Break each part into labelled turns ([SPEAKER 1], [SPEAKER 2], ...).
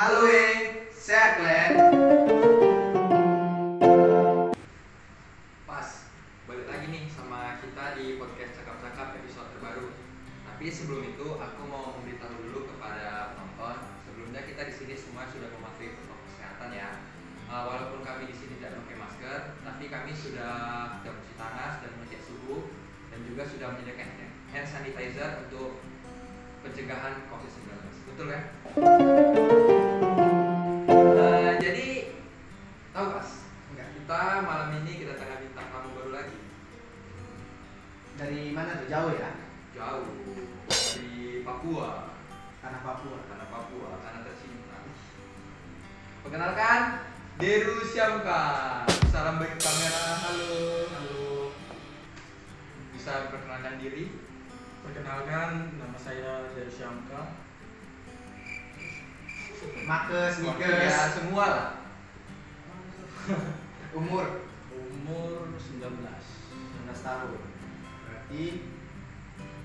[SPEAKER 1] Halo, eh, saya Glenn.
[SPEAKER 2] Pas, balik lagi nih sama kita di podcast cakap-cakap episode terbaru. Tapi sebelum itu aku diri
[SPEAKER 3] Perkenalkan, nama saya Deru Syamka.
[SPEAKER 1] Makes,
[SPEAKER 2] ya
[SPEAKER 1] Mikes,
[SPEAKER 2] semua lah
[SPEAKER 1] umur
[SPEAKER 3] Umur 19.
[SPEAKER 1] 19 tahun. Berarti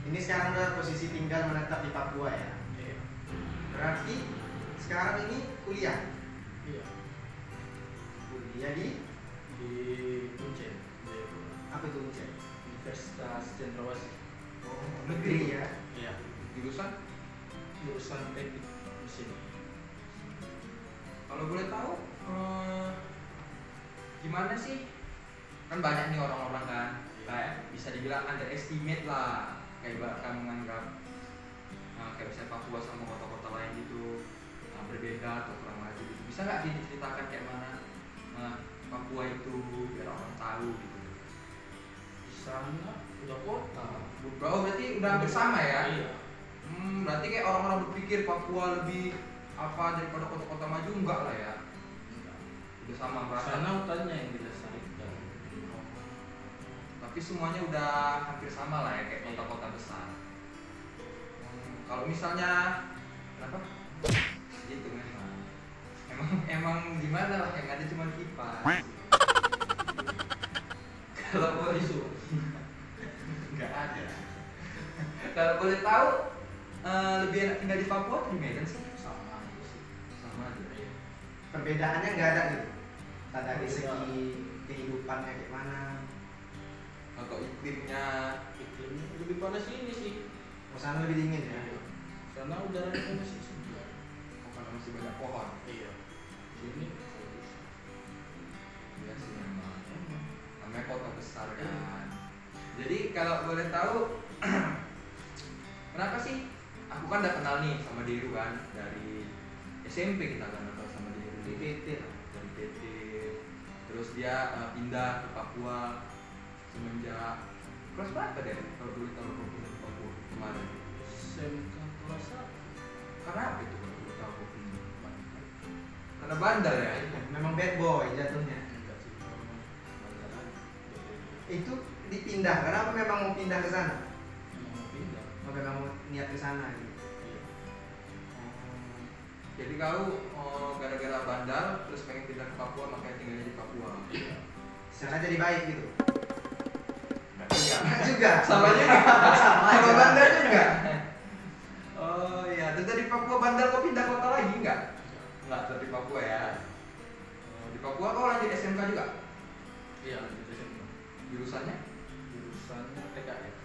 [SPEAKER 1] ini sekarang udah posisi tinggal menetap di Papua ya.
[SPEAKER 3] Iya.
[SPEAKER 1] Berarti sekarang ini kuliah.
[SPEAKER 3] Iya.
[SPEAKER 1] Kuliah di
[SPEAKER 3] Di Jayapura.
[SPEAKER 1] apa itu Uncen?
[SPEAKER 3] Universitas Cendrawasih.
[SPEAKER 1] Oh, negeri ya.
[SPEAKER 3] Iya.
[SPEAKER 2] jurusan
[SPEAKER 3] Jurusan teknik mesin.
[SPEAKER 2] kalau boleh tahu eh, gimana sih kan banyak nih orang-orang kan kayak bisa dibilang underestimate lah kayak kamu menganggap eh, kayak misalnya Papua sama kota-kota lain gitu eh, berbeda atau kurang maju gitu bisa nggak diceritakan kayak mana eh, Papua itu biar orang tahu gitu
[SPEAKER 3] sana udah kota.
[SPEAKER 2] oh berarti udah hampir sama ya?
[SPEAKER 3] Iya.
[SPEAKER 2] hmm, berarti kayak orang-orang berpikir Papua lebih apa daripada kota-kota maju? Enggak lah ya?
[SPEAKER 3] Enggak.
[SPEAKER 2] udah sama merasa.
[SPEAKER 3] Sana hutannya yang dilestarikan.
[SPEAKER 2] tapi semuanya udah hampir sama lah ya kayak kota-kota besar. Hmm, kalau misalnya kenapa? Gitu memang emang emang gimana lah yang ada cuma kipas. Kalau boleh kalau boleh tahu eh, lebih enak tinggal di Papua atau di Medan sih
[SPEAKER 3] Sama aja sih.
[SPEAKER 2] sama aja
[SPEAKER 3] Iya.
[SPEAKER 1] Perbedaannya nggak ada gitu. Tak dari
[SPEAKER 3] Beda.
[SPEAKER 1] segi kehidupannya kayak mana.
[SPEAKER 2] atau iklimnya
[SPEAKER 3] Iklimnya lebih panas ini sih.
[SPEAKER 1] Oh, sana lebih dingin ya.
[SPEAKER 3] Iya. Sana udaranya masih segar.
[SPEAKER 2] oh, karena masih banyak pohon
[SPEAKER 3] Iya. Sini
[SPEAKER 2] Iya sih memang. Namanya kota besar kan. Jadi kalau boleh tahu kenapa sih? Aku kan udah kenal nih sama Deru kan dari SMP kita kan kenal sama Deru
[SPEAKER 1] Di PT
[SPEAKER 2] dari PT. Terus dia eh, pindah ke Papua semenjak kelas berapa deh kalau boleh tahu kau pindah ke Papua kemarin?
[SPEAKER 3] SMK kelas.
[SPEAKER 2] Karena apa itu kalau boleh tahu kau pindah? Karena bandar ya?
[SPEAKER 1] Memang bad boy jatuhnya. Itu dipindah. Kenapa memang mau pindah ke sana? Niat ke sana gitu.
[SPEAKER 3] Iya.
[SPEAKER 2] Jadi kau oh, gara-gara bandar terus pengen pindah ke Papua makanya tinggalnya di Papua.
[SPEAKER 3] Iya.
[SPEAKER 1] Sana jadi baik gitu.
[SPEAKER 2] Enggak.
[SPEAKER 1] Juga.
[SPEAKER 2] Sama juga.
[SPEAKER 1] Sama
[SPEAKER 2] Sama
[SPEAKER 1] aja.
[SPEAKER 2] bandar juga. Oh iya, terus dari Papua bandar kau pindah kota lagi enggak? Enggak, dari Papua ya. Oh, Di Papua kau lanjut SMK juga?
[SPEAKER 3] Iya, lanjut SMA.
[SPEAKER 2] Jurusannya?
[SPEAKER 3] Jurusannya TKR.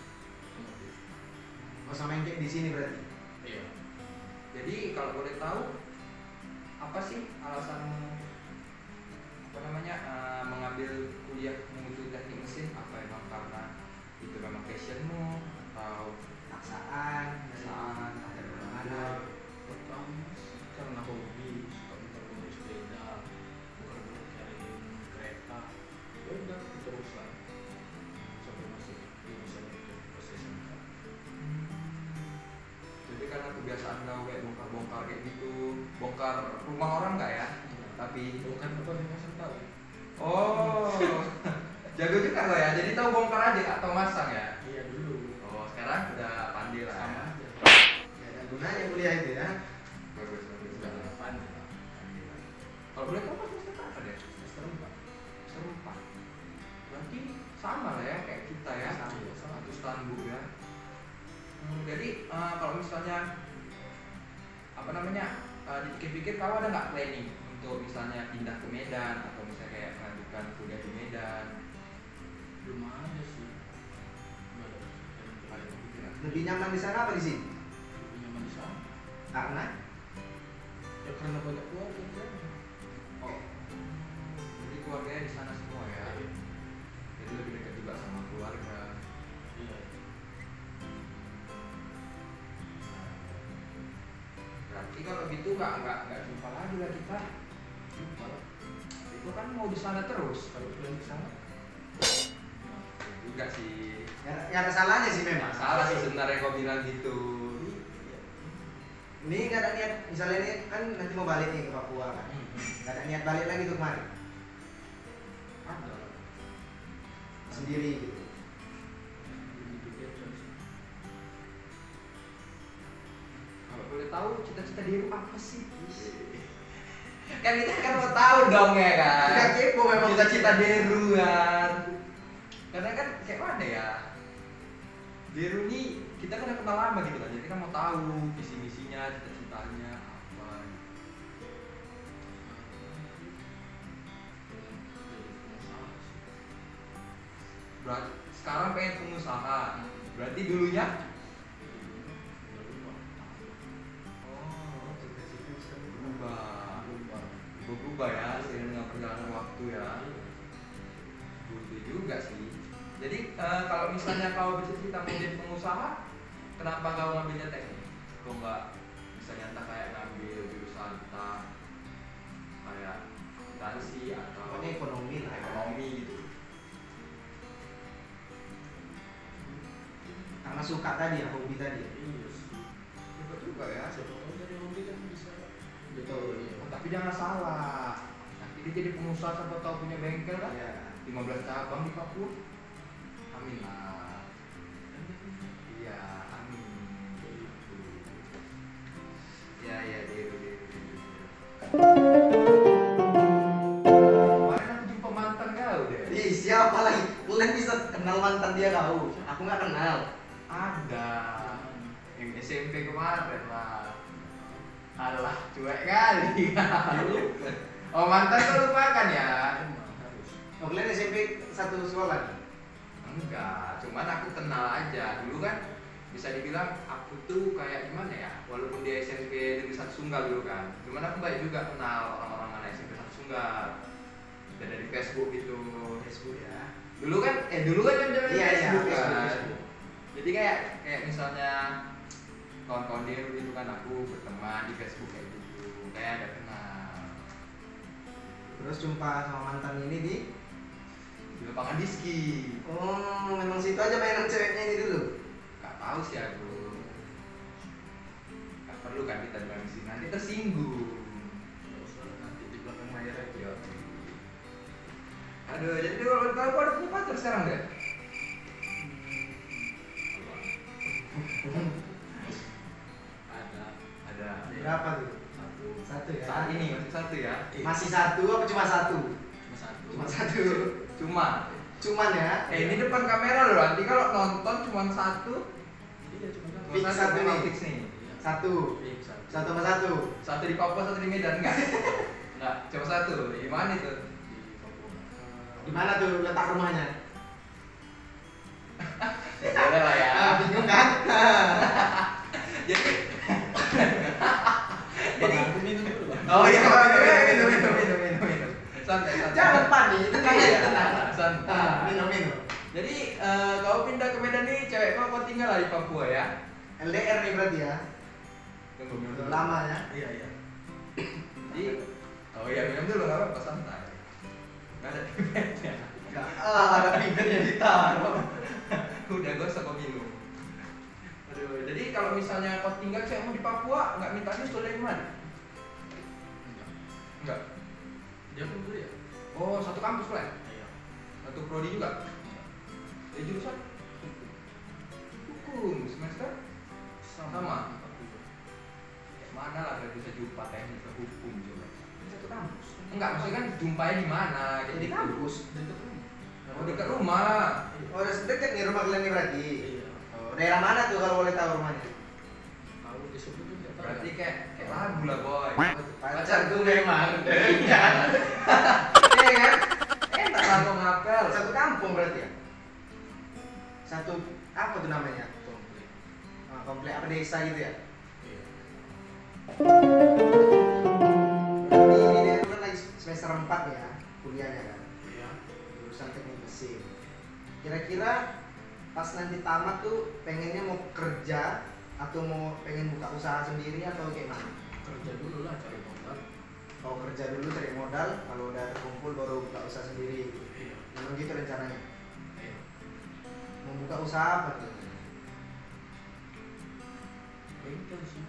[SPEAKER 1] Oh, sama yang di sini berarti.
[SPEAKER 3] Iya.
[SPEAKER 2] Jadi kalau boleh tahu apa sih alasanmu apa namanya eh, mengambil kuliah menuju teknik mesin? Apa emang karena itu memang passionmu atau
[SPEAKER 1] Paksaan,
[SPEAKER 2] Paksaan,
[SPEAKER 1] ada
[SPEAKER 2] ada
[SPEAKER 1] Lebih nyaman di sana apa di sini?
[SPEAKER 3] lebih nyaman di sana.
[SPEAKER 1] Karena?
[SPEAKER 3] Ya karena banyak keluarga di sana
[SPEAKER 2] oh jadi keluarganya di sana semua ya. Jadi lebih dekat juga sama keluarga.
[SPEAKER 3] Iya.
[SPEAKER 2] Berarti kalau gitu nggak nggak nggak jumpa lagi lah kita.
[SPEAKER 3] Jumpa lah
[SPEAKER 2] itu kan mau di sana terus
[SPEAKER 3] kalau kalian di sana
[SPEAKER 2] juga sih.
[SPEAKER 1] Ya, ya ada salahnya sih memang.
[SPEAKER 2] nggak salah sih sebenarnya kau bilang gitu.
[SPEAKER 3] Iya
[SPEAKER 1] Ini nggak ada niat, misalnya ini kan nanti mau balik nih ke Papua kan. Nggak ada niat balik lagi tuh kemari
[SPEAKER 3] ada. Lah
[SPEAKER 1] sendiri gitu.
[SPEAKER 2] Kalau boleh tahu cita-cita diri apa sih? Kan kita kan mau tahu dong ya kan.
[SPEAKER 1] Kita kepo memang.
[SPEAKER 2] cita-cita Deru kan karena kan kayak mana ya Deru ini kita kan udah kenal lama gitu kan jadi kan mau tahu visi misinya cita-citanya apa berarti sekarang pengen pengusaha. Berarti dulunya? Oh berubah. Berubah. Ya seiring dengan perjalanan waktu ya. Betul juga sih jadi eh, kalau misalnya kau bercita-cita mau jadi pengusaha kenapa kau ngambilnya teknik kau nggak misalnya entah kayak ngambil jurusan entah kayak akuntansi atau
[SPEAKER 1] Pokoknya ekonomi lah.
[SPEAKER 2] ekonomi gitu
[SPEAKER 1] Karena suka tadi ya, hobi tadi. ya.
[SPEAKER 3] iya
[SPEAKER 2] Betul juga ya
[SPEAKER 3] siapa tahu dari hobi kan bisa
[SPEAKER 1] Betul.
[SPEAKER 3] iya.
[SPEAKER 2] Oh, tapi jangan salah nanti dia jadi pengusaha siapa tahu punya bengkel kan
[SPEAKER 1] Iya.
[SPEAKER 2] 15 cabang di Papua amin lah iya amin Gitu. ya ya deru deru kemarin aku jumpa mantan kau deh
[SPEAKER 1] Ih, siapa lagi? Kalian bisa kenal mantan dia kau? Aku nggak kenal.
[SPEAKER 2] ada yang SMP kemarin lah alah cuek kali oh mantan kau lupakan ya
[SPEAKER 1] Oh, kalian SMP satu sekolah?
[SPEAKER 2] Enggak, cuman aku kenal aja. Dulu kan bisa dibilang aku tuh kayak gimana ya? Walaupun dia SMP Negeri Satu Sunggal dulu kan. Cuman aku baik juga kenal orang-orang anak SMP Satu Sunggal. Dan dari Facebook gitu.
[SPEAKER 1] Facebook ya.
[SPEAKER 2] Dulu kan eh dulu kan zaman
[SPEAKER 1] Iya, iya,
[SPEAKER 2] Facebook
[SPEAKER 1] Facebook,
[SPEAKER 2] kan.
[SPEAKER 1] Facebook.
[SPEAKER 2] Jadi kayak kayak misalnya kawan-kawan dia itu kan aku berteman di Facebook kayak gitu. Kayak ada kenal.
[SPEAKER 1] Terus jumpa sama mantan ini di
[SPEAKER 2] Di lapangan diski.
[SPEAKER 1] Oh, memang situ aja mainan ceweknya ini dulu.
[SPEAKER 2] Gak tahu sih aku. Gak perlu kan kita bilang di sini nanti tersinggung.
[SPEAKER 3] nanti di belakang layar aja
[SPEAKER 2] Yo. Aduh, jadi kalau kau ada punya pacar sekarang deh?
[SPEAKER 3] ada
[SPEAKER 2] Ada.
[SPEAKER 1] Berapa tuh?
[SPEAKER 3] satu
[SPEAKER 1] Satu ya.
[SPEAKER 2] Saat ini masih satu ya.
[SPEAKER 1] Masih satu apa cuma satu?
[SPEAKER 3] cuma satu
[SPEAKER 1] Cuma satu.
[SPEAKER 2] Cuma.
[SPEAKER 1] Cuman ya.
[SPEAKER 2] Eh ini depan kamera loh. Nanti kalau nonton cuma satu.
[SPEAKER 3] iya cuma satu
[SPEAKER 1] Fix satu nih.
[SPEAKER 2] Fix nih.
[SPEAKER 3] Iya.
[SPEAKER 1] Satu.
[SPEAKER 3] Fix satu
[SPEAKER 1] Satu sama satu.
[SPEAKER 2] Satu di Papua, satu di Medan enggak? enggak, cuma satu. Di mana itu?
[SPEAKER 3] di Papua
[SPEAKER 1] Di mana tuh letak rumahnya?
[SPEAKER 2] Boleh lah ya.
[SPEAKER 1] Ah, bingung kan?
[SPEAKER 2] Jadi
[SPEAKER 3] Bang, aku minum dulu bang
[SPEAKER 2] Oh iya, minum minum minum minum minum minum. Santai santai.
[SPEAKER 1] Jangan panik, tenang aja,
[SPEAKER 2] Iya,
[SPEAKER 1] tenang.
[SPEAKER 2] santai.
[SPEAKER 1] Minum minum.
[SPEAKER 2] Jadi eh, kau pindah ke Medan nih, cewek kau kau tinggal di Papua ya?
[SPEAKER 1] LDR nih berarti ya.
[SPEAKER 2] Tunggu minum
[SPEAKER 1] Udah
[SPEAKER 2] dulu.
[SPEAKER 1] lama ya.
[SPEAKER 3] iya iya
[SPEAKER 2] Jadi, oh iya minum dulu nggak apa-apa santai. Nggak ada pipetnya.
[SPEAKER 1] Enggak, ah, ada pinggirnya ditaruh.
[SPEAKER 2] Udah gosok kau minum. Aduh, jadi kalau misalnya kau tinggal cewekmu di Papua, nggak minta nyusul dari mana?
[SPEAKER 3] enggak
[SPEAKER 2] Enggak.
[SPEAKER 3] Dia pun kuliah
[SPEAKER 2] Oh, satu kampus lah.
[SPEAKER 3] iya
[SPEAKER 2] Satu prodi juga. Eh jurusan? Hukum semester? Sama.
[SPEAKER 3] aku juga.
[SPEAKER 2] Kayak mana lah kalau bisa jumpa teknik ke hukum juga.
[SPEAKER 1] Satu kampus.
[SPEAKER 2] Enggak, maksudnya kan jumpanya di mana? Kayak
[SPEAKER 1] Di kampus.
[SPEAKER 3] dekat rumah
[SPEAKER 2] Oh, dekat rumah.
[SPEAKER 1] Oh, udah deket nih rumah kalian nih berarti.
[SPEAKER 3] iya
[SPEAKER 1] Oh, daerah mana tuh kalau boleh tahu rumahnya?
[SPEAKER 2] Berarti
[SPEAKER 3] ya.
[SPEAKER 2] kayak kayak lagu lah boy
[SPEAKER 1] Pacarku memang tinggal. Iya kan? Enak lagu ngapel. Satu kampung berarti ya? Satu apa tuh namanya?
[SPEAKER 3] komplit
[SPEAKER 1] Ah, komplek apa desa gitu ya?
[SPEAKER 3] iya
[SPEAKER 1] Berarti ini dia kan lagi semester 4 ya kuliahnya kan?
[SPEAKER 3] iya
[SPEAKER 1] Jurusan teknik mesin. Kira-kira pas nanti tamat tuh pengennya mau kerja atau mau pengen buka usaha sendiri atau kayak mana?
[SPEAKER 3] kerja dulu lah cari modal
[SPEAKER 1] Mau kerja dulu cari modal, kalau udah terkumpul baru buka usaha sendiri.
[SPEAKER 3] iya
[SPEAKER 1] Memang gitu rencananya.
[SPEAKER 3] iya
[SPEAKER 1] Mau buka usaha apa tuh?
[SPEAKER 3] bengkel sih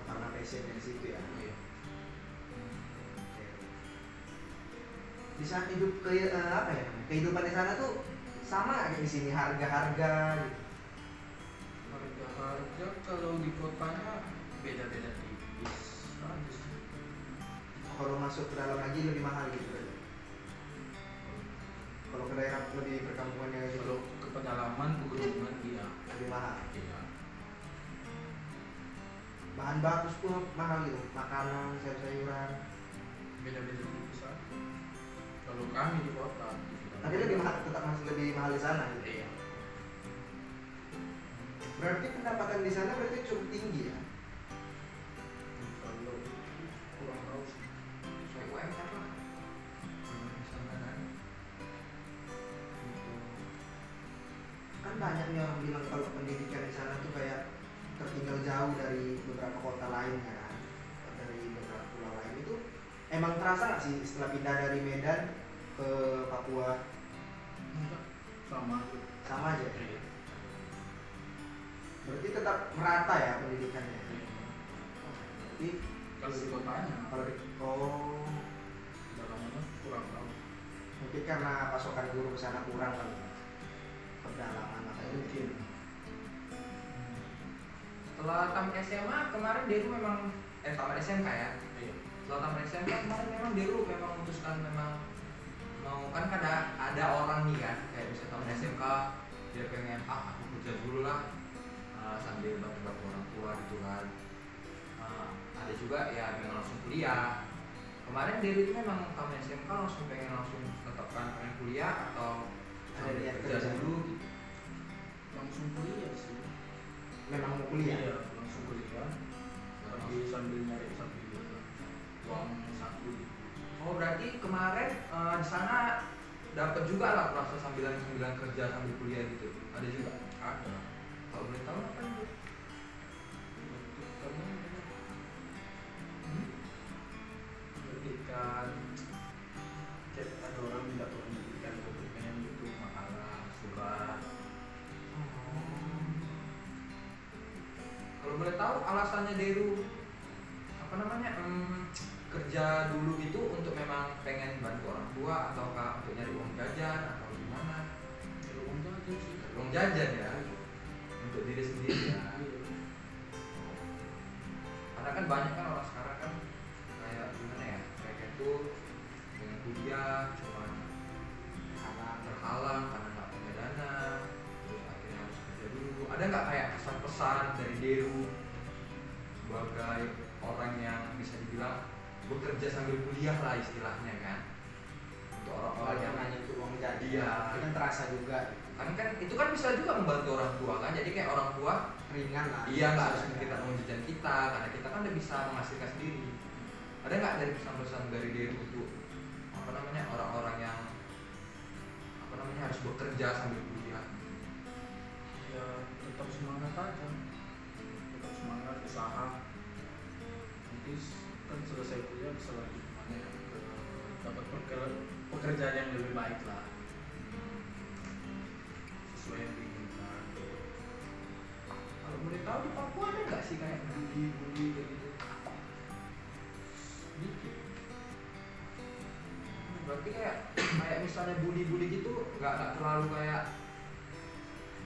[SPEAKER 1] Oh, karena passionnya di situ ya.
[SPEAKER 3] iya
[SPEAKER 1] Oke. Di saat hidup ke eh, apa ya? Kehidupan di sana tuh sama kayak di sini harga-harga. Gitu.
[SPEAKER 3] Harga kalau di kotanya beda beda tipis aja sih
[SPEAKER 1] Kalau masuk ke dalam lagi lebih mahal gitu. berarti. Kalau ke daerah lebih perkampungannya gitu
[SPEAKER 3] kalau ke pedalaman pegunungan dia
[SPEAKER 1] lebih mahal.
[SPEAKER 3] iya
[SPEAKER 1] Bahan baku pun mahal gitu. Makanan, sayur-sayuran.
[SPEAKER 3] beda beda tipis kalau kami di kota
[SPEAKER 1] Tapi lebih mahal, tetap masih lebih mahal di sana. Gitu.
[SPEAKER 3] iya
[SPEAKER 1] Berarti pendapatan di sana berarti cukup tinggi ya.
[SPEAKER 3] kalau kurang tahu sih.
[SPEAKER 2] UMR lah di sana kan
[SPEAKER 1] kan banyaknya orang bilang kalau pendidikan di sana tuh kayak tertinggal jauh dari beberapa kota lainnya kan dari beberapa pulau lain. Itu emang terasa nggak sih setelah pindah dari Medan ke Papua?
[SPEAKER 3] Enggak. Sama aja.
[SPEAKER 1] Sama aja berarti tetap merata ya pendidikannya. Berarti
[SPEAKER 3] kalau di kotanya?
[SPEAKER 1] kalau di oh.
[SPEAKER 3] Pedalamannya kurang tahu.
[SPEAKER 1] Mungkin karena pasokan guru ke sana kurang kali ya. pedalaman makanya mungkin.
[SPEAKER 2] setelah tamat SMA kemarin Deru memang eh tamat SMK ya?
[SPEAKER 3] Iya.
[SPEAKER 2] Setelah tamat SMK kemarin memang Deru memang memutuskan memang mau kan ada ada orang nih kan kayak bisa tamat SMK dia pengen ah aku kerja dulu lah ah, sambil bantu-bantu orang tua gitu kan. Ah, ada juga ya memang langsung kuliah. Kemarin Deru itu memang tamat SMK langsung pengen langsung tetapkan pengen kuliah atau
[SPEAKER 1] Ada niat
[SPEAKER 2] kerja dulu gitu.
[SPEAKER 3] Langsung kuliah sih.
[SPEAKER 1] Memang mau kuliah?
[SPEAKER 3] Iya langsung kuliah. Tapi sambil nyari sambil uang satu gitu.
[SPEAKER 2] Oh berarti kemarin eh, di sana dapat juga lah rasa sambilan sambilan kerja sambil kuliah gitu. Ada juga.
[SPEAKER 3] ada
[SPEAKER 2] alasannya Deru bekerja sambil kuliah lah istilahnya kan. Untuk orang-orang yang
[SPEAKER 1] hanya itu uang jadi
[SPEAKER 2] Iya.
[SPEAKER 1] itu kan terasa juga.
[SPEAKER 2] Kan kan itu kan bisa juga membantu orang tua kan jadi kayak orang tua
[SPEAKER 1] ringan lah.
[SPEAKER 2] Iya nggak harus kita uang jajan kita karena kita kan udah bisa menghasilkan sendiri. Ada nggak dari pesan-pesan dari Deru untuk apa namanya orang-orang yang apa namanya harus bekerja sambil kuliah?
[SPEAKER 3] Ya tetap semangat aja. Tetap semangat usaha. Nanti kan selesai kuliah bisa lanjut ke mana ya ke dapat peker- pekerjaan yang lebih baik lah sesuai yang diinginkan
[SPEAKER 2] Kalau boleh tahu di Papua ada nggak sih kayak bully-bully kayak gitu?
[SPEAKER 3] dikit
[SPEAKER 2] Berarti kayak kayak misalnya bully-bully gitu nggak nggak terlalu kayak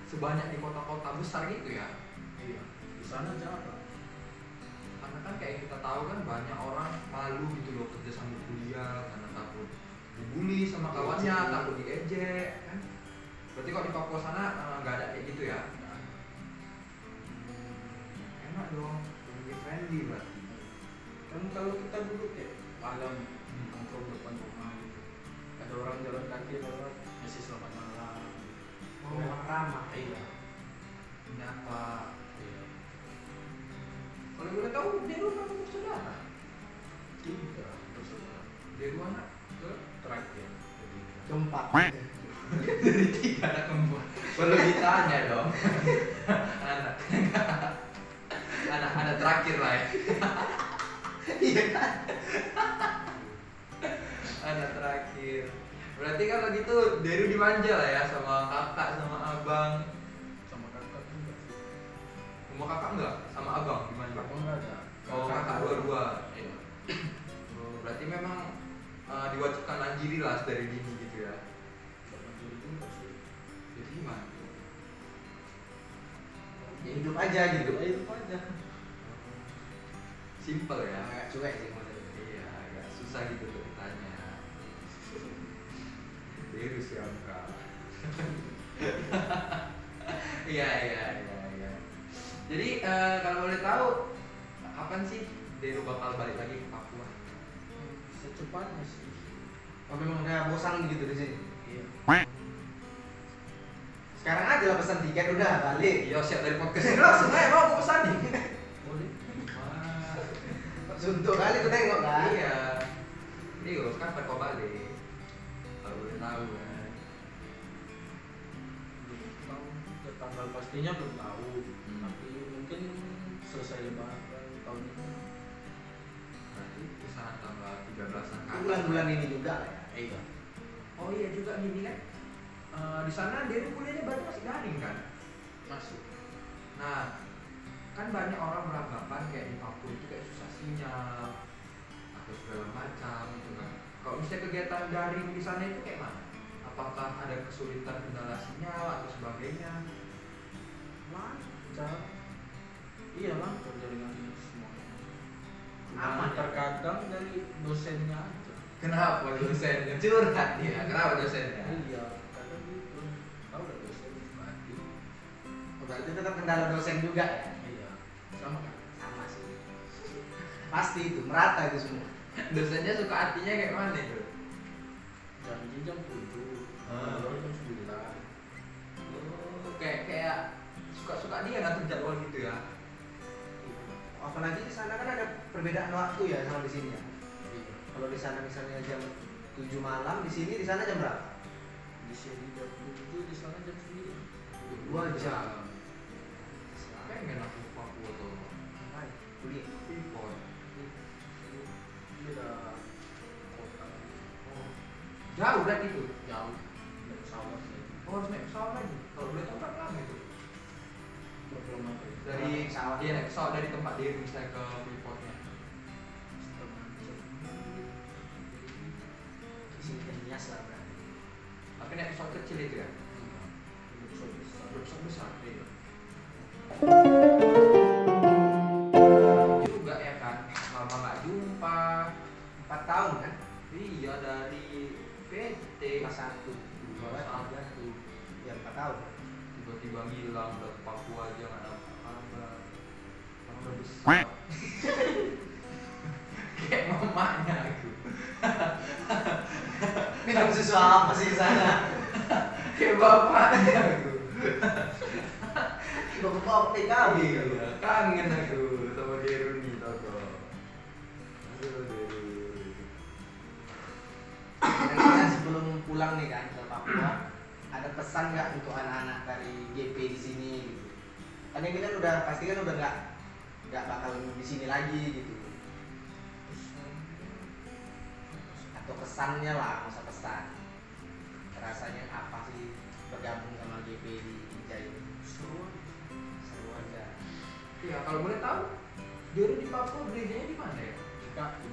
[SPEAKER 2] sebanyak di kota-kota besar gitu ya?
[SPEAKER 3] iya di sana jarang
[SPEAKER 2] Karena kan kayak kita tahu kan banyak orang malu gitu loh kerja sambil kuliah karena takut dibully sama kawannya,
[SPEAKER 1] Diejek.
[SPEAKER 2] takut diejek kan? Berarti kalau di Papua sana eh, nggak ada kayak gitu ya? Enak dong, lebih friendly berarti.
[SPEAKER 3] kan kalau kita dulu kayak malam nongkrong depan rumah gitu ada orang jalan kaki lewat masih selamat malam
[SPEAKER 1] Oh, ramah.
[SPEAKER 3] iya
[SPEAKER 2] Nyapa. Kalau boleh tahu dia lu berapa bersaudara?
[SPEAKER 3] tiga bersaudara
[SPEAKER 2] Dia lu anak ke
[SPEAKER 3] terakhir jadi
[SPEAKER 1] Keempat.
[SPEAKER 2] dari tiga anak kembar. Perlu ditanya dong. anak. anak anak terakhir lah ya.
[SPEAKER 1] Iya kan?
[SPEAKER 2] anak terakhir. Berarti kalau gitu Deru dimanja lah ya sama kakak sama abang.
[SPEAKER 3] sama kakak juga sih
[SPEAKER 2] Sama kakak enggak?
[SPEAKER 3] Kakak
[SPEAKER 2] dua-dua.
[SPEAKER 3] iya
[SPEAKER 2] Oh, berarti memang uh, diwajibkan lanjiri lah dari dini gitu ya. Jadi gimana?
[SPEAKER 1] Ya hidup aja gitu.
[SPEAKER 3] Hidup hidup aja
[SPEAKER 2] Simple ya.
[SPEAKER 1] Agak cuek sih maksudnya.
[SPEAKER 2] Iya, agak susah gitu untuk ditanya. Deru siapa? Iya, iya, iya, iya. Jadi eh, kalau boleh tahu kapan sih Deru bakal balik lagi ke Papua?
[SPEAKER 3] secepatnya sih
[SPEAKER 1] Oh, memang udah bosan gitu di sini.
[SPEAKER 3] iya
[SPEAKER 1] Sekarang aja lah pesan tiket udah balik.
[SPEAKER 2] Iya, siap dari podcast ini langsung aja mau aku pesan nih.
[SPEAKER 3] boleh
[SPEAKER 2] Wah,
[SPEAKER 1] Suntuk kali tuh tengok kan.
[SPEAKER 2] iya. Iya, kapan kau balik? Kalau boleh tahu kan.
[SPEAKER 3] belum tahu tanggal pastinya belum tahu
[SPEAKER 2] Hmm.
[SPEAKER 3] tapi mungkin selesai lebaran tahun ini
[SPEAKER 2] kisaran tanggal 13-an ke atas.
[SPEAKER 1] Bulan-bulan ini juga lah ya.
[SPEAKER 3] iya
[SPEAKER 2] Oh iya juga gini kan. Eh, di sana dia kuliahnya berarti masih daring kan?
[SPEAKER 3] masuk
[SPEAKER 2] Nah, kan banyak orang beranggapan kayak di Papua itu kayak susah sinyal atau segala macam gitu kan. Kalau misalnya kegiatan daring di sana itu kayak mana? Apakah ada kesulitan kendala sinyal atau sebagainya?
[SPEAKER 3] lancar iya lancar jaringannya
[SPEAKER 1] ya?
[SPEAKER 3] terkadang dari dosennya aja
[SPEAKER 2] Kenapa dosennya curhat dia? Kenapa dosennya?
[SPEAKER 3] iya kadang gitu tahu udah dosen mati
[SPEAKER 1] Berarti tetap kendala dosen juga ya.
[SPEAKER 3] iya sama kan
[SPEAKER 1] Sama sih. Pasti itu merata itu semua.
[SPEAKER 2] Dosennya suka hatinya kayak mana itu?
[SPEAKER 3] janji jam tujuh
[SPEAKER 2] Ah.
[SPEAKER 3] baru jam sembilan
[SPEAKER 2] Oh, kayak kayak suka-suka dia ngatur jadwal gitu ya.
[SPEAKER 1] Apalagi di sana kan ada perbedaan waktu ya sama di sini ya.
[SPEAKER 3] iya
[SPEAKER 1] Kalau di sana misalnya jam 7 malam, di sini di sana jam berapa?
[SPEAKER 3] di sini jam tujuh di sana jam sembilan
[SPEAKER 1] Dua jam.
[SPEAKER 2] Pengen aku Papua tuh.
[SPEAKER 1] Hai, kuliah.
[SPEAKER 2] Freeport.
[SPEAKER 3] beda kota
[SPEAKER 2] Oh. Jauh berarti itu.
[SPEAKER 3] jauh naik pesawat lagi
[SPEAKER 2] Oh, harus naik pesawat lagi. Kalau boleh tahu berapa lama itu?
[SPEAKER 3] berapa lama?
[SPEAKER 2] Dari
[SPEAKER 1] pesawat.
[SPEAKER 2] Iya, naik pesawat dari tempat dia misalnya ke Freeportnya.
[SPEAKER 1] Kan Nias lah berarti.
[SPEAKER 2] Naik pesawat kecil itu ya.
[SPEAKER 3] Pesawat besar
[SPEAKER 2] Pesawat besar.
[SPEAKER 3] Iya.
[SPEAKER 2] Juga ya kan. Lama nggak jumpa.
[SPEAKER 1] 4 tahun kan?
[SPEAKER 2] Iya dari PT
[SPEAKER 1] Kelas 1.
[SPEAKER 2] Dua satu.
[SPEAKER 1] Ya 4 tahun.
[SPEAKER 2] tiba-tiba ngilang udah ke Papua aja nggak ada orang udah besar kayak mamanya aku
[SPEAKER 1] Minum susu apa sih sana?
[SPEAKER 2] kayak aku
[SPEAKER 1] Bapak PKB kalau.
[SPEAKER 2] Iya, kangen aku sama Deruni Deru
[SPEAKER 1] Kira-kira sebelum pulang nih kan ke Papua, ada pesan nggak untuk anak-anak dari GP di sini gitu? Kan ini kan udah pasti kan udah nggak nggak bakal di sini lagi gitu. Atau kesannya lah, masa pesan. Rasanya apa sih bergabung sama GP di ini?
[SPEAKER 3] seru.
[SPEAKER 1] Seru aja.
[SPEAKER 2] iya kalau boleh tahu Deru di Papua gerejanya di mana ya?
[SPEAKER 3] DKI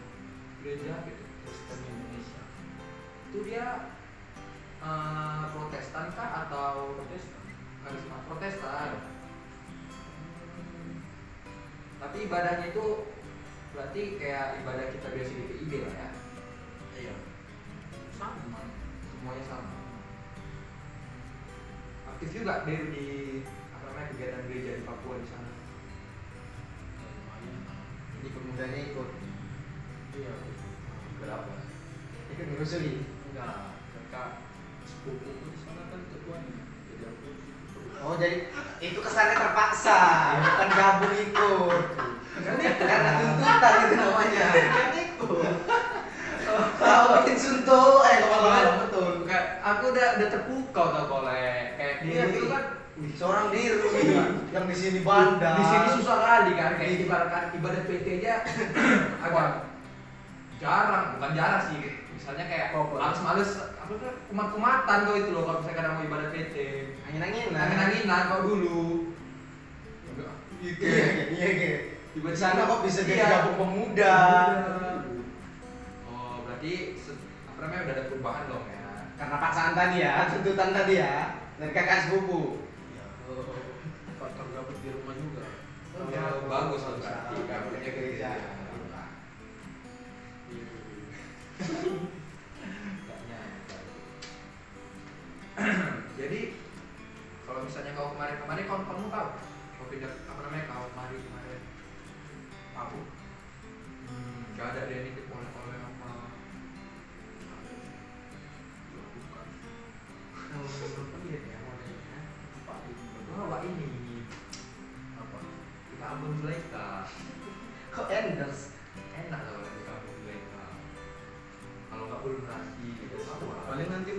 [SPEAKER 2] gereja gitu
[SPEAKER 3] Kristen Indonesia.
[SPEAKER 2] Itu dia eh, Protestan kah atau
[SPEAKER 3] Protestan?
[SPEAKER 2] Karisma Protestan. Tapi ibadahnya itu berarti kayak ibadah kita biasa di PIB lah ya semuanya sama. Aktif juga dia di apa namanya kegiatan gereja di Papua di sana?
[SPEAKER 1] Jadi kemudiannya ikut? Iya berapa?
[SPEAKER 3] Ikut ngerusuri enggak. Kakak sepupu di sana kan ketuanya. Jadi aku
[SPEAKER 1] Oh jadi itu kesannya terpaksa, bukan gabung ikut. Karena tuntutan itu namanya. kan ikut. Kalau bikin suntuk,
[SPEAKER 2] udah terpukau tau oleh kayak dia
[SPEAKER 1] Iya,
[SPEAKER 2] itu
[SPEAKER 1] iya.
[SPEAKER 2] kan
[SPEAKER 1] Wih, seorang diri
[SPEAKER 2] Iya.
[SPEAKER 1] yang di sini bandar.
[SPEAKER 2] di sini susah kali kan kayak ibaratkan ibadah PT aja agak jarang bukan jarang sih misalnya kayak
[SPEAKER 3] Oh, boleh.
[SPEAKER 2] males-males apa tuh kumat-kumatan kau itu loh kalau misalnya kadang mau ibadah PT
[SPEAKER 1] Angin-anginan.
[SPEAKER 2] angin-anginan kau dulu
[SPEAKER 1] Iya, iya, iya, iya.
[SPEAKER 2] tiba
[SPEAKER 1] Di sana kok bisa jadi
[SPEAKER 2] Iya.
[SPEAKER 1] gabung pemuda.
[SPEAKER 2] oh berarti apa namanya udah ada perubahan dong ya
[SPEAKER 1] Karena paksaan tadi ya, tuntutan tadi ya, dari kakak sepupu.
[SPEAKER 3] ya faktor gabut di rumah juga
[SPEAKER 2] Oh, bagus loh berarti
[SPEAKER 1] Bisa.
[SPEAKER 2] gabutnya ke gereja
[SPEAKER 3] Iya.
[SPEAKER 2] Jadi kalau misalnya kau kemarin-kemarin kau kamu tahu kau pindah apa namanya kau kemarin kemarin
[SPEAKER 3] aku
[SPEAKER 2] hmm, nggak ada dia nitip oleh-oleh oh iya ya modelnya
[SPEAKER 3] Pak
[SPEAKER 2] oh ini
[SPEAKER 3] apa
[SPEAKER 2] kita
[SPEAKER 1] Kok
[SPEAKER 2] enak Zulaika kalau nggak gitu
[SPEAKER 3] paling nanti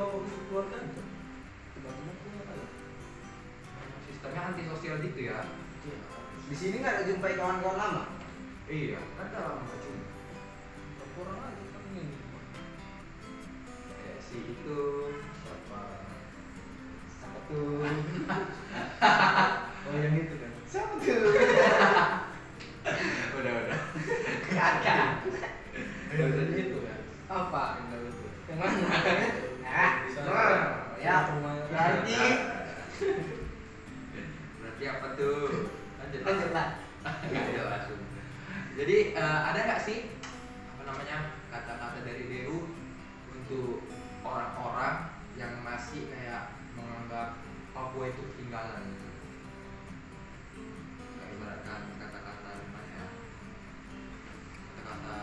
[SPEAKER 2] gitu ya
[SPEAKER 3] iya
[SPEAKER 1] Di sini nggak ada jumpai kawan-kawan lama.
[SPEAKER 2] iya kan macam
[SPEAKER 3] orang aja kan ini
[SPEAKER 2] itu
[SPEAKER 1] tuh?
[SPEAKER 3] oh yang itu kan
[SPEAKER 1] Siapa tuh?
[SPEAKER 2] udah udah
[SPEAKER 1] Kakak.
[SPEAKER 3] yang tadi itu kan
[SPEAKER 1] Apa?
[SPEAKER 3] yang itu
[SPEAKER 1] Yang mana? Ah, oh, ya. Berarti
[SPEAKER 2] berarti apa tuh lanjut
[SPEAKER 1] lanjut lah.
[SPEAKER 2] Nggak langsung jadi eh, ada nggak sih Papua itu ketinggalan gitu kayak ibaratkan kata-kata gimana ya kata-kata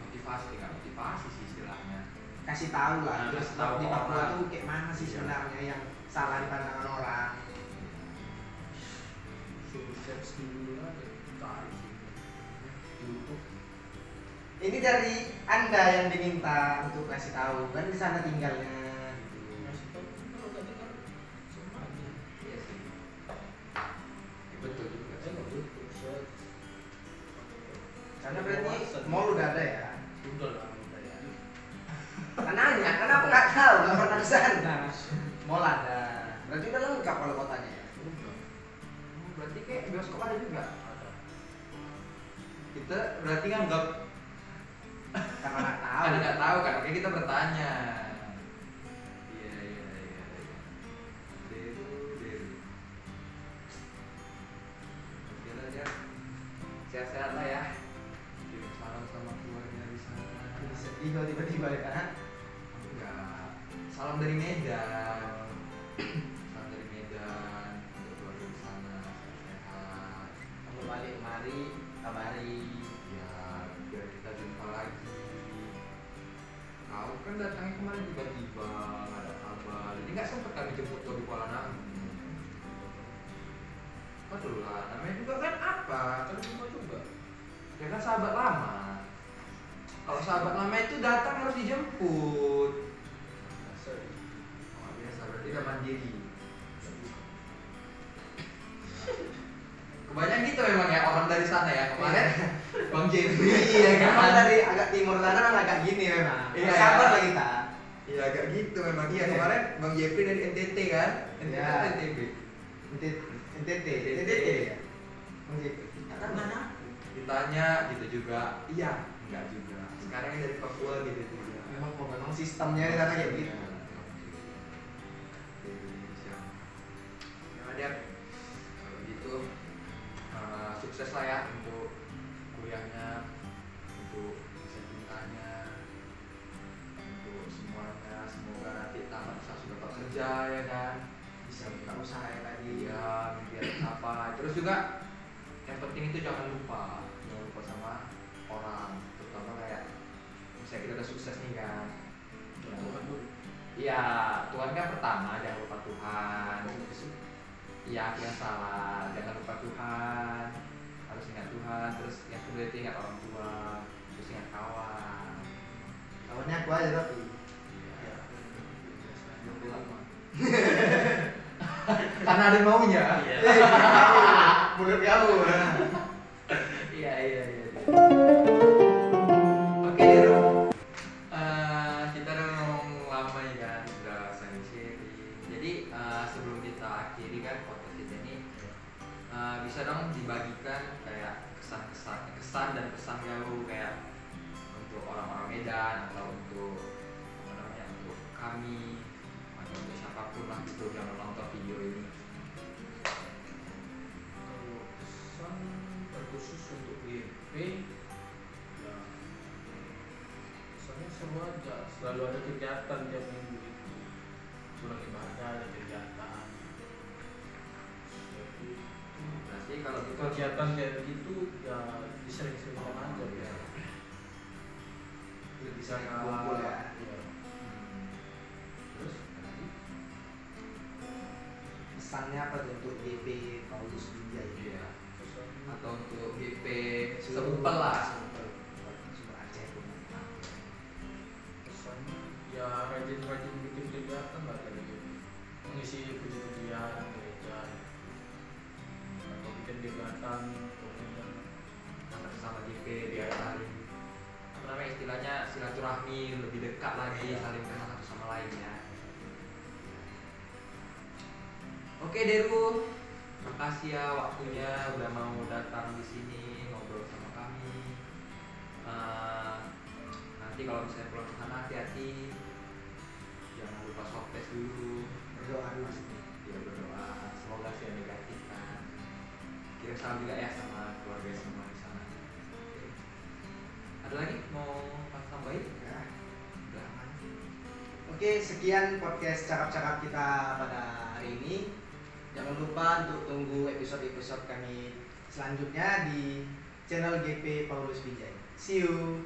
[SPEAKER 2] motivasi nggak motivasi sih istilahnya
[SPEAKER 1] Kasih tahu lah.
[SPEAKER 2] Nah,
[SPEAKER 1] Terus
[SPEAKER 2] kasih tahu
[SPEAKER 1] di
[SPEAKER 2] ke
[SPEAKER 1] Papua
[SPEAKER 2] orang.
[SPEAKER 1] tuh kayak mana sih
[SPEAKER 2] Iya.
[SPEAKER 1] sebenarnya yang salah di pandangan orang?
[SPEAKER 3] suruh search dulu sih YouTube
[SPEAKER 1] Ini dari anda yang diminta untuk kasih tahu kan di sana tinggalnya.
[SPEAKER 2] Kita berarti nganggap
[SPEAKER 1] Karena nggak tahu.
[SPEAKER 2] Ada nggak tahu kan? Kita bertanya. Mandiri. Kebanyakan gitu memang ya orang dari sana ya kemarin. Bang Jeffrey ya kan.
[SPEAKER 1] Dari agak timur sana memang agak gini memang.
[SPEAKER 2] Iya.
[SPEAKER 1] Sabar lah kita.
[SPEAKER 2] Iya agak gitu memang iya kemarin Bang Jeffrey dari NTT kan NTT
[SPEAKER 1] Iya.
[SPEAKER 2] NTB
[SPEAKER 1] NTT, NTT, NTT ya. Bang Jepri. Kan mana?
[SPEAKER 2] ditanya gitu juga iya enggak juga sekarang dari Papua gitu juga
[SPEAKER 1] Memang memang sistemnya di sana kayak gitu.
[SPEAKER 2] Ya dia kalau gitu eh, sukses lah ya untuk kuliahnya untuk bisa cintanya untuk semuanya. Semoga nanti tamat bisa sudah dapat kerja ya kan?
[SPEAKER 1] Bisa buka usaha ya tadi.
[SPEAKER 2] Iya, biar apa. Terus juga yang penting itu jangan lupa, jangan lupa sama orang, terutama kayak misalnya kita udah sukses nih ya Tuhan kan pertama jangan lupa Tuhan ya yang salah. Jangan lupa Tuhan. Harus ingat Tuhan. Terus yang kedua itu ingat orang tua. Terus ingat kawan.
[SPEAKER 1] Kawannya aku aja tapi.
[SPEAKER 2] Iya. Karena ada maunya.
[SPEAKER 3] Iya.
[SPEAKER 1] Menurut kamu.
[SPEAKER 2] iya iya iya
[SPEAKER 3] kegiatan kayak begitu ya disering-seringkan aja
[SPEAKER 1] Lebih sering kumpul ya.
[SPEAKER 3] Iya.
[SPEAKER 2] Hmm.
[SPEAKER 1] Pesannya apa tuh untuk DP Paulus Wijaya?
[SPEAKER 2] iya
[SPEAKER 3] Pesan
[SPEAKER 2] atau untuk GP sempel lah
[SPEAKER 3] bikin kegiatan kemudian
[SPEAKER 2] atas sama GP biar saling apa namanya istilahnya silaturahmi lebih dekat lagi
[SPEAKER 3] Iya.
[SPEAKER 2] saling kenal satu sama lainnya oke Deru. Makasih ya waktunya udah mau datang di sini ngobrol sama kami. Eh, nanti kalau misalnya pulang ke sana hati-hati. Jangan lupa swab test dulu.
[SPEAKER 1] Berdoa sih.
[SPEAKER 2] ya berdoa. Semoga sih kirim salam juga ya sama keluarga semua di sana ada lagi mau tambahin
[SPEAKER 1] Ya.
[SPEAKER 2] udah
[SPEAKER 1] Oke, sekian podcast cakap-cakap kita pada hari ini. Jangan lupa untuk tunggu episode-episode kami selanjutnya di channel GP Paulus Wijaya. See you.